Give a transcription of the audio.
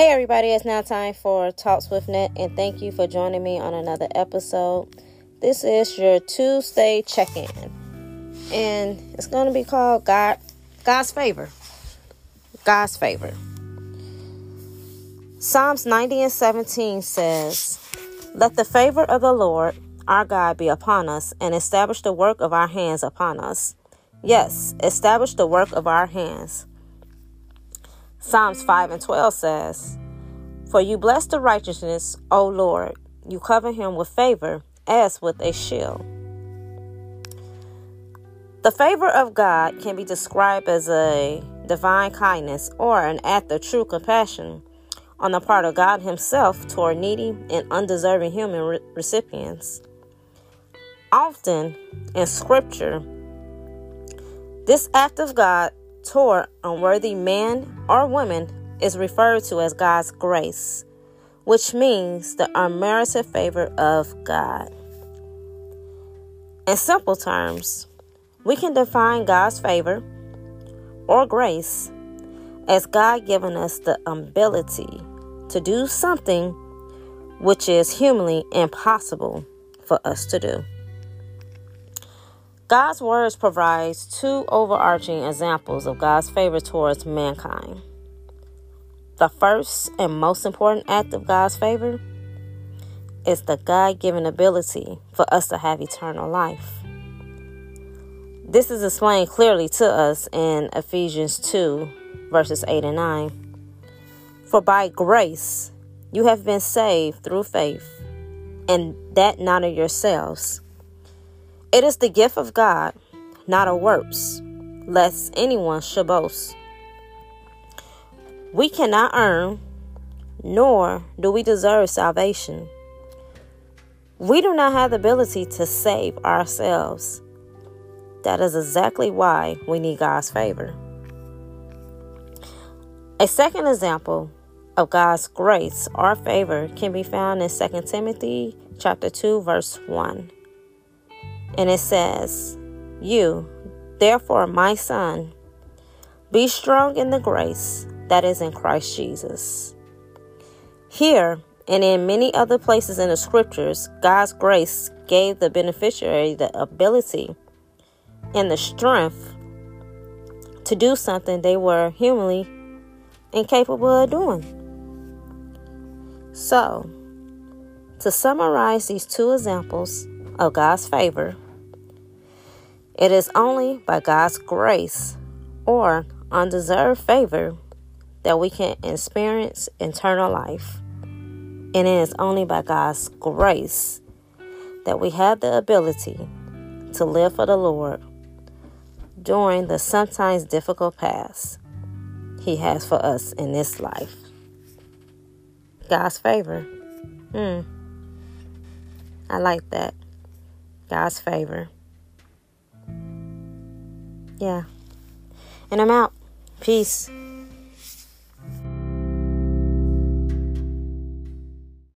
Hey everybody, it's now time for Talks with Net and thank you for joining me on another episode. This is your Tuesday check-in. And it's going to be called God God's favor. God's favor. Psalms 90 and 17 says, Let the favor of the Lord our God be upon us and establish the work of our hands upon us. Yes, establish the work of our hands. Psalms 5 and 12 says, For you bless the righteousness, O Lord. You cover him with favor as with a shield. The favor of God can be described as a divine kindness or an act of true compassion on the part of God Himself toward needy and undeserving human re- recipients. Often in Scripture, this act of God toward unworthy man or woman is referred to as God's grace, which means the unmerited favor of God. In simple terms, we can define God's favor or grace as God giving us the ability to do something which is humanly impossible for us to do. God's words provides two overarching examples of God's favor towards mankind. The first and most important act of God's favor is the God given ability for us to have eternal life. This is explained clearly to us in Ephesians 2, verses 8 and 9. For by grace you have been saved through faith, and that not of yourselves. It is the gift of God, not of works, lest anyone should boast. We cannot earn, nor do we deserve salvation. We do not have the ability to save ourselves. That is exactly why we need God's favor. A second example of God's grace or favor can be found in 2 Timothy chapter 2 verse 1. And it says, You, therefore, my son, be strong in the grace that is in Christ Jesus. Here and in many other places in the scriptures, God's grace gave the beneficiary the ability and the strength to do something they were humanly incapable of doing. So, to summarize these two examples, of God's favor, it is only by God's grace or undeserved favor that we can experience eternal life. And it is only by God's grace that we have the ability to live for the Lord during the sometimes difficult paths He has for us in this life. God's favor. Hmm. I like that. God's favor. Yeah. And I'm out. Peace.